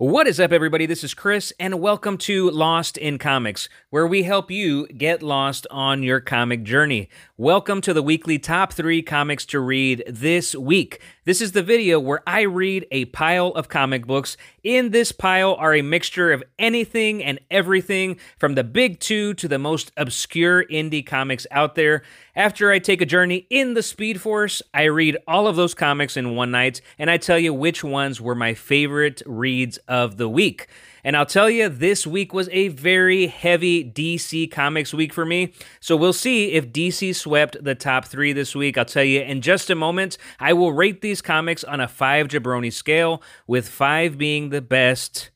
What is up, everybody? This is Chris, and welcome to Lost in Comics, where we help you get lost on your comic journey. Welcome to the weekly top three comics to read this week. This is the video where I read a pile of comic books. In this pile are a mixture of anything and everything, from the big two to the most obscure indie comics out there. After I take a journey in the Speed Force, I read all of those comics in one night, and I tell you which ones were my favorite reads of the week. And I'll tell you, this week was a very heavy DC Comics week for me. So we'll see if DC swept the top three this week. I'll tell you in just a moment. I will rate these comics on a five jabroni scale, with five being the best.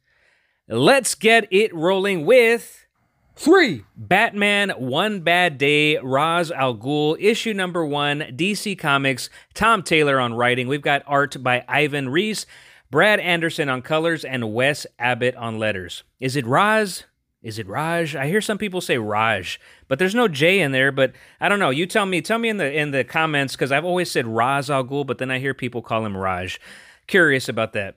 Let's get it rolling with. Three. Batman One Bad Day, Ra's al Ghul, issue number one, DC Comics, Tom Taylor on writing. We've got art by Ivan Reis. Brad Anderson on colors, and Wes Abbott on letters. Is it Raz? Is it Raj? I hear some people say Raj, but there's no J in there. But I don't know. You tell me. Tell me in the in the comments because I've always said Raz Al Ghul, but then I hear people call him Raj. Curious about that.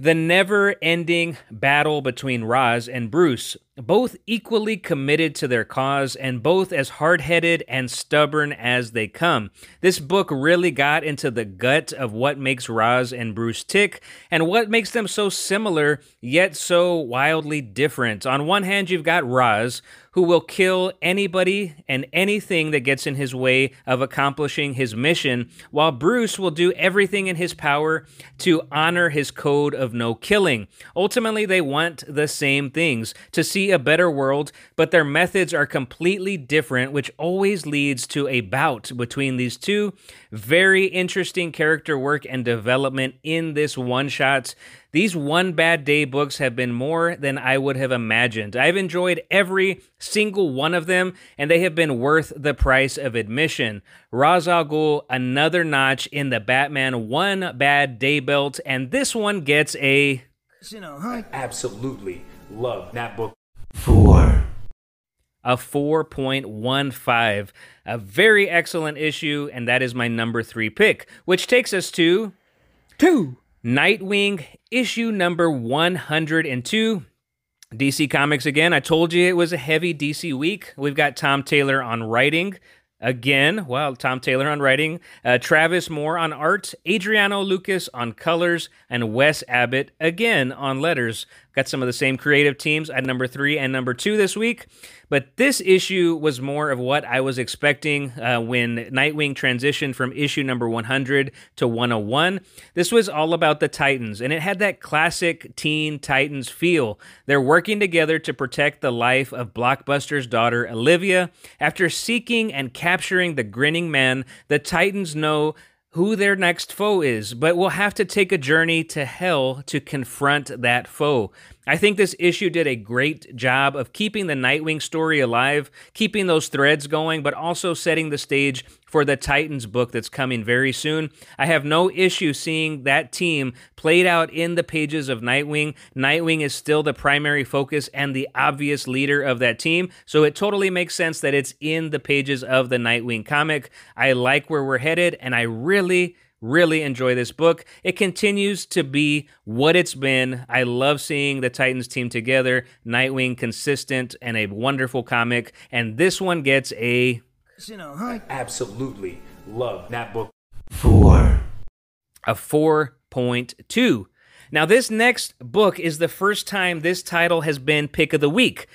The never ending battle between Ra's and Bruce, both equally committed to their cause and both as hard headed and stubborn as they come. This book really got into the gut of what makes Ra's and Bruce tick and what makes them so similar yet so wildly different. On one hand, you've got Ra's, who will kill anybody and anything that gets in his way of accomplishing his mission, while Bruce will do everything in his power to honor his code of no killing. Ultimately, they want the same things to see a better world, but their methods are completely different, which always leads to a bout between these two. Very interesting character work and development in this one shot. These One Bad Day books have been more than I would have imagined. I've enjoyed every single one of them, and they have been worth the price of admission. Ra's al Ghul, another notch in the Batman One Bad Day belt, and this one gets a. You know, huh? Absolutely love that book. Four. A 4.15. A very excellent issue, and that is my number three pick, which takes us to. Two. Nightwing, issue number 102. DC Comics again. I told you it was a heavy DC week. We've got Tom Taylor on writing again. Well, Tom Taylor on writing, uh, Travis Moore on art, Adriano Lucas on colors, and Wes Abbott again on letters. Got some of the same creative teams at number three and number two this week. But this issue was more of what I was expecting uh, when Nightwing transitioned from issue number 100 to 101. This was all about the Titans, and it had that classic Teen Titans feel. They're working together to protect the life of Blockbuster's daughter, Olivia. After seeking and capturing the grinning man, the Titans know who their next foe is, but will have to take a journey to hell to confront that foe. I think this issue did a great job of keeping the Nightwing story alive, keeping those threads going, but also setting the stage for the Titans book that's coming very soon. I have no issue seeing that team played out in the pages of Nightwing. Nightwing is still the primary focus and the obvious leader of that team, so it totally makes sense that it's in the pages of the Nightwing comic. I like where we're headed, and I really Really enjoy this book. It continues to be what it's been. I love seeing the Titans team together. Nightwing consistent and a wonderful comic. And this one gets a. You know, huh? Absolutely love that book. Four. A 4.2. Now, this next book is the first time this title has been pick of the week.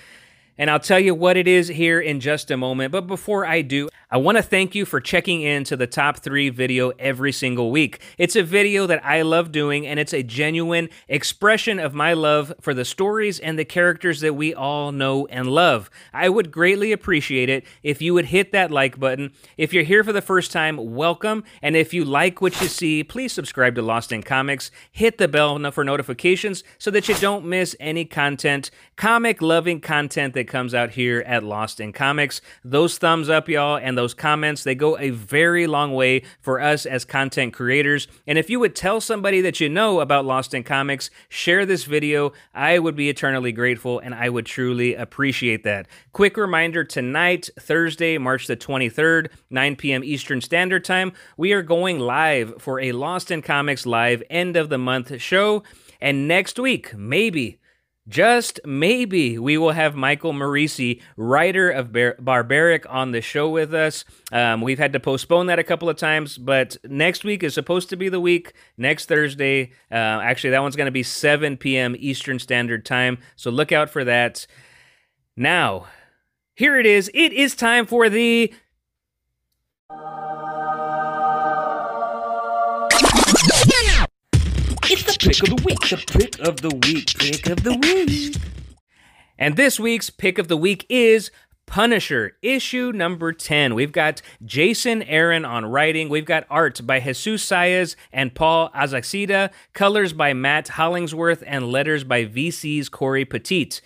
And I'll tell you what it is here in just a moment. But before I do, I want to thank you for checking in to the top three video every single week. It's a video that I love doing, and it's a genuine expression of my love for the stories and the characters that we all know and love. I would greatly appreciate it if you would hit that like button. If you're here for the first time, welcome. And if you like what you see, please subscribe to Lost in Comics. Hit the bell for notifications so that you don't miss any content, comic loving content that comes out here at Lost in Comics. Those thumbs up, y'all, and those comments. They go a very long way for us as content creators. And if you would tell somebody that you know about Lost in Comics, share this video, I would be eternally grateful and I would truly appreciate that. Quick reminder tonight, Thursday, March the 23rd, 9 p.m. Eastern Standard Time, we are going live for a Lost in Comics live end of the month show. And next week, maybe, just maybe, we will have Michael Moreci, writer of Bar- Barbaric, on the show with us. Um, we've had to postpone that a couple of times, but next week is supposed to be the week. Next Thursday, uh, actually, that one's going to be 7 p.m. Eastern Standard Time. So look out for that. Now, here it is. It is time for the pick of the week. The pick of the week. Pick of the week. And this week's pick of the week is Punisher, issue number 10. We've got Jason Aaron on writing. We've got art by Jesus Saiz and Paul Azaceta, colors by Matt Hollingsworth, and letters by VC's Cory Petit.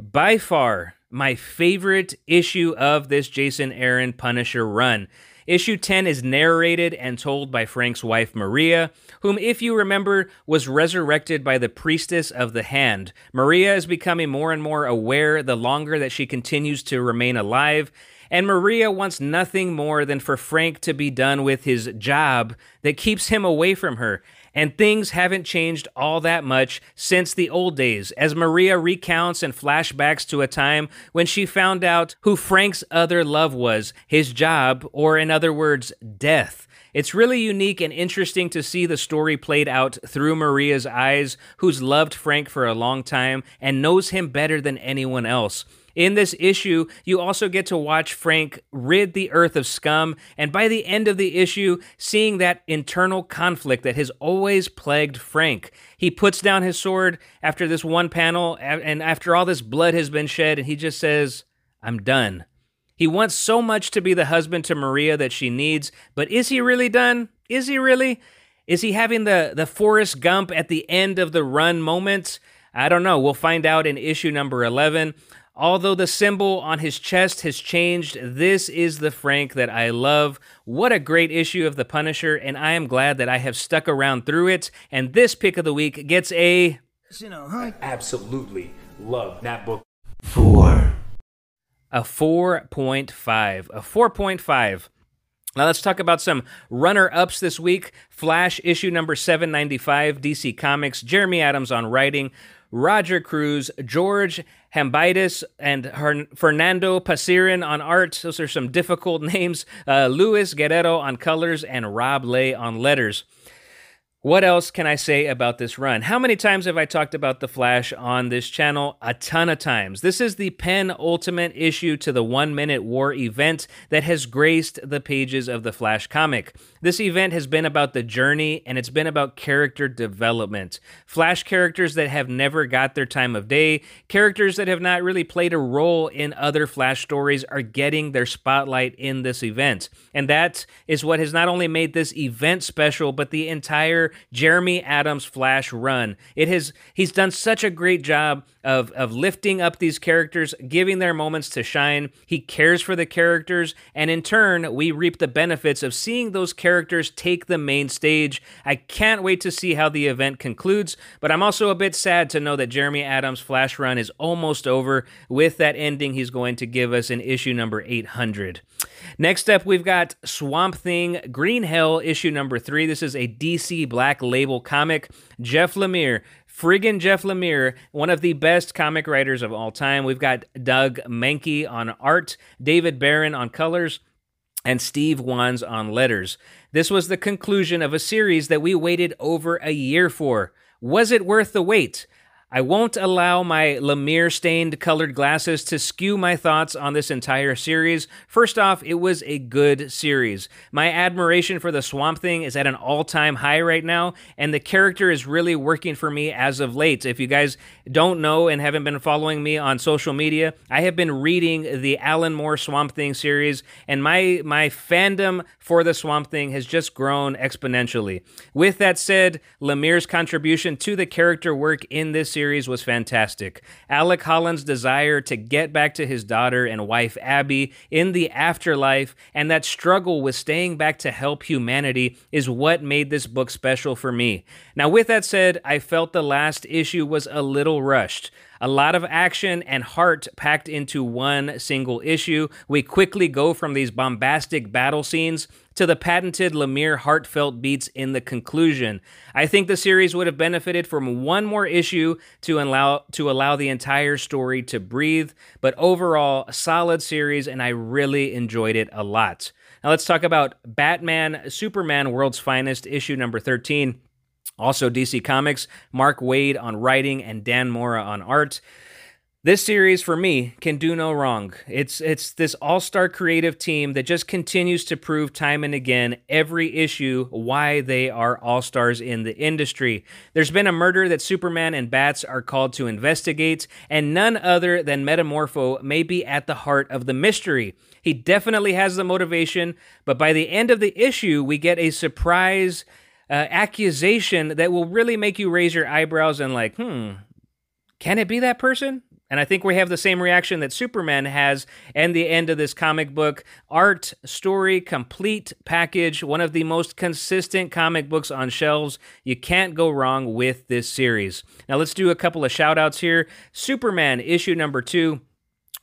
By far, my favorite issue of this Jason Aaron Punisher run. Issue 10 is narrated and told by Frank's wife Maria, whom, if you remember, was resurrected by the priestess of the hand. Maria is becoming more and more aware the longer that she continues to remain alive, and Maria wants nothing more than for Frank to be done with his job that keeps him away from her. And things haven't changed all that much since the old days, as Maria recounts and flashbacks to a time when she found out who Frank's other love was his job, or in other words, death. It's really unique and interesting to see the story played out through Maria's eyes, who's loved Frank for a long time and knows him better than anyone else. In this issue, you also get to watch Frank rid the earth of scum, and by the end of the issue, seeing that internal conflict that has always plagued Frank. He puts down his sword after this one panel, and after all this blood has been shed, and he just says, I'm done. He wants so much to be the husband to Maria that she needs, but is he really done? Is he really? Is he having the, the Forrest Gump at the end of the run moment? I don't know. We'll find out in issue number 11. Although the symbol on his chest has changed, this is the Frank that I love. What a great issue of The Punisher, and I am glad that I have stuck around through it. And this pick of the week gets a You know, huh? Absolutely love that book. Four. a 4.5. A 4.5. Now let's talk about some runner-ups this week. Flash issue number 795, DC Comics. Jeremy Adams on writing. Roger Cruz, George Hambitis, and Her- Fernando Pasirin on art. Those are some difficult names. Uh, Luis Guerrero on colors, and Rob Lay on letters. What else can I say about this run? How many times have I talked about The Flash on this channel? A ton of times. This is the penultimate issue to the One Minute War event that has graced the pages of the Flash comic. This event has been about the journey and it's been about character development. Flash characters that have never got their time of day, characters that have not really played a role in other Flash stories are getting their spotlight in this event. And that is what has not only made this event special, but the entire Jeremy Adams Flash run. It has he's done such a great job of of lifting up these characters, giving their moments to shine. He cares for the characters, and in turn, we reap the benefits of seeing those characters take the main stage. I can't wait to see how the event concludes, but I'm also a bit sad to know that Jeremy Adams Flash run is almost over with that ending he's going to give us in issue number 800. Next up, we've got Swamp Thing Green Hell issue number three. This is a DC Black Label comic. Jeff Lemire, friggin' Jeff Lemire, one of the best comic writers of all time. We've got Doug Mahnke on art, David Baron on colors, and Steve Wands on letters. This was the conclusion of a series that we waited over a year for. Was it worth the wait? I won't allow my Lemire stained colored glasses to skew my thoughts on this entire series. First off, it was a good series. My admiration for the Swamp Thing is at an all time high right now, and the character is really working for me as of late. If you guys don't know and haven't been following me on social media, I have been reading the Alan Moore Swamp Thing series, and my, my fandom for the Swamp Thing has just grown exponentially. With that said, Lemire's contribution to the character work in this series was fantastic. Alec Holland's desire to get back to his daughter and wife Abby in the afterlife and that struggle with staying back to help humanity is what made this book special for me. Now, with that said, I felt the last issue was a little rushed. A lot of action and heart packed into one single issue. We quickly go from these bombastic battle scenes to the patented Lemire heartfelt beats in the conclusion. I think the series would have benefited from one more issue to allow to allow the entire story to breathe, but overall a solid series and I really enjoyed it a lot. Now let's talk about Batman Superman World's Finest issue number 13. Also DC Comics, Mark Waid on writing and Dan Mora on art. This series for me can do no wrong. It's it's this all-star creative team that just continues to prove time and again every issue why they are all-stars in the industry. There's been a murder that Superman and Bats are called to investigate, and none other than Metamorpho may be at the heart of the mystery. He definitely has the motivation, but by the end of the issue, we get a surprise uh, accusation that will really make you raise your eyebrows and like, "Hmm, can it be that person?" And I think we have the same reaction that Superman has and the end of this comic book. Art, story, complete package, one of the most consistent comic books on shelves. You can't go wrong with this series. Now let's do a couple of shout outs here. Superman, issue number two.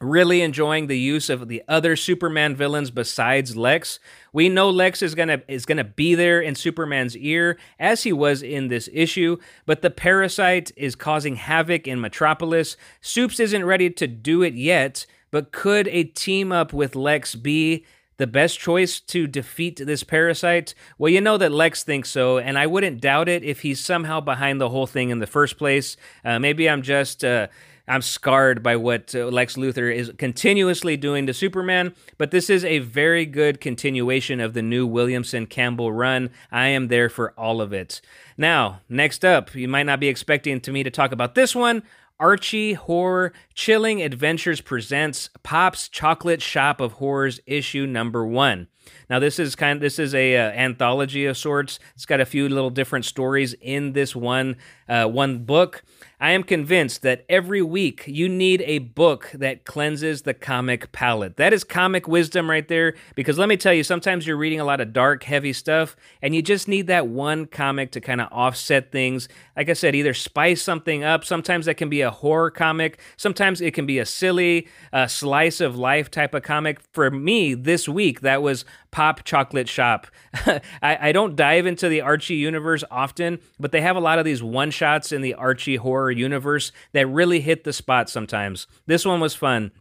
Really enjoying the use of the other Superman villains besides Lex. We know Lex is gonna is gonna be there in Superman's ear as he was in this issue, but the parasite is causing havoc in Metropolis. Supes isn't ready to do it yet, but could a team up with Lex be the best choice to defeat this parasite? Well, you know that Lex thinks so, and I wouldn't doubt it if he's somehow behind the whole thing in the first place. Uh, maybe I'm just. Uh, I'm scarred by what uh, Lex Luthor is continuously doing to Superman, but this is a very good continuation of the new Williamson Campbell run. I am there for all of it. Now, next up, you might not be expecting to me to talk about this one. Archie Horror Chilling Adventures presents Pop's Chocolate Shop of Horrors issue number 1. Now this is kind of, this is a uh, anthology of sorts. It's got a few little different stories in this one uh, one book. I am convinced that every week you need a book that cleanses the comic palate. That is comic wisdom right there. Because let me tell you, sometimes you're reading a lot of dark, heavy stuff, and you just need that one comic to kind of offset things. Like I said, either spice something up. Sometimes that can be a horror comic. Sometimes it can be a silly uh, slice of life type of comic. For me, this week, that was Pop Chocolate Shop. I, I don't dive into the Archie universe often, but they have a lot of these one shots in the Archie horror universe that really hit the spot sometimes. This one was fun.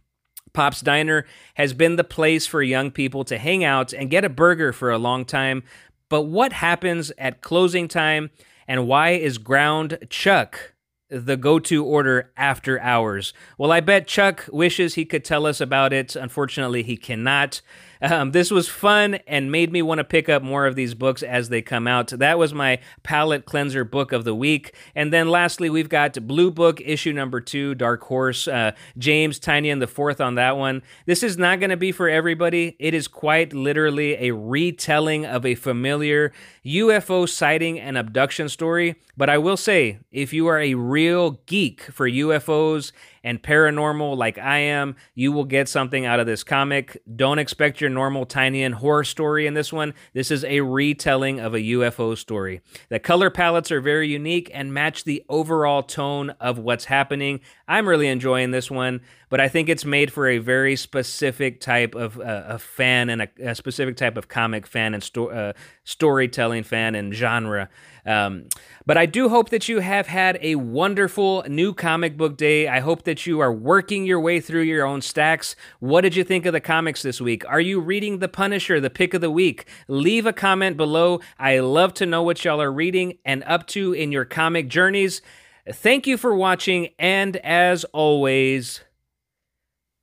Pop's Diner has been the place for young people to hang out and get a burger for a long time. But what happens at closing time and why is ground chuck the go to order after hours? Well, I bet Chuck wishes he could tell us about it. Unfortunately, he cannot. Um, this was fun and made me want to pick up more of these books as they come out. That was my palate cleanser book of the week. And then lastly, we've got Blue Book issue number two, Dark Horse. Uh, James Tynion the fourth on that one. This is not going to be for everybody. It is quite literally a retelling of a familiar UFO sighting and abduction story. But I will say, if you are a real geek for UFOs and paranormal like I am, you will get something out of this comic. Don't expect your normal Tynion horror story in this one. This is a retelling of a UFO story. The color palettes are very unique and match the overall tone of what's happening. I'm really enjoying this one, but I think it's made for a very specific type of uh, a fan and a, a, specific type of comic fan and sto- uh, storytelling fan and genre. Um, but I do hope that you have had a wonderful new comic book day. I hope that you are working your way through your own stacks. What did you think of the comics this week? Are you reading The Punisher, the pick of the week? Leave a comment below. I love to know what y'all are reading and up to in your comic journeys. Thank you for watching, and as always,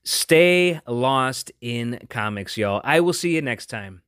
stay lost in comics, y'all. I will see you next time.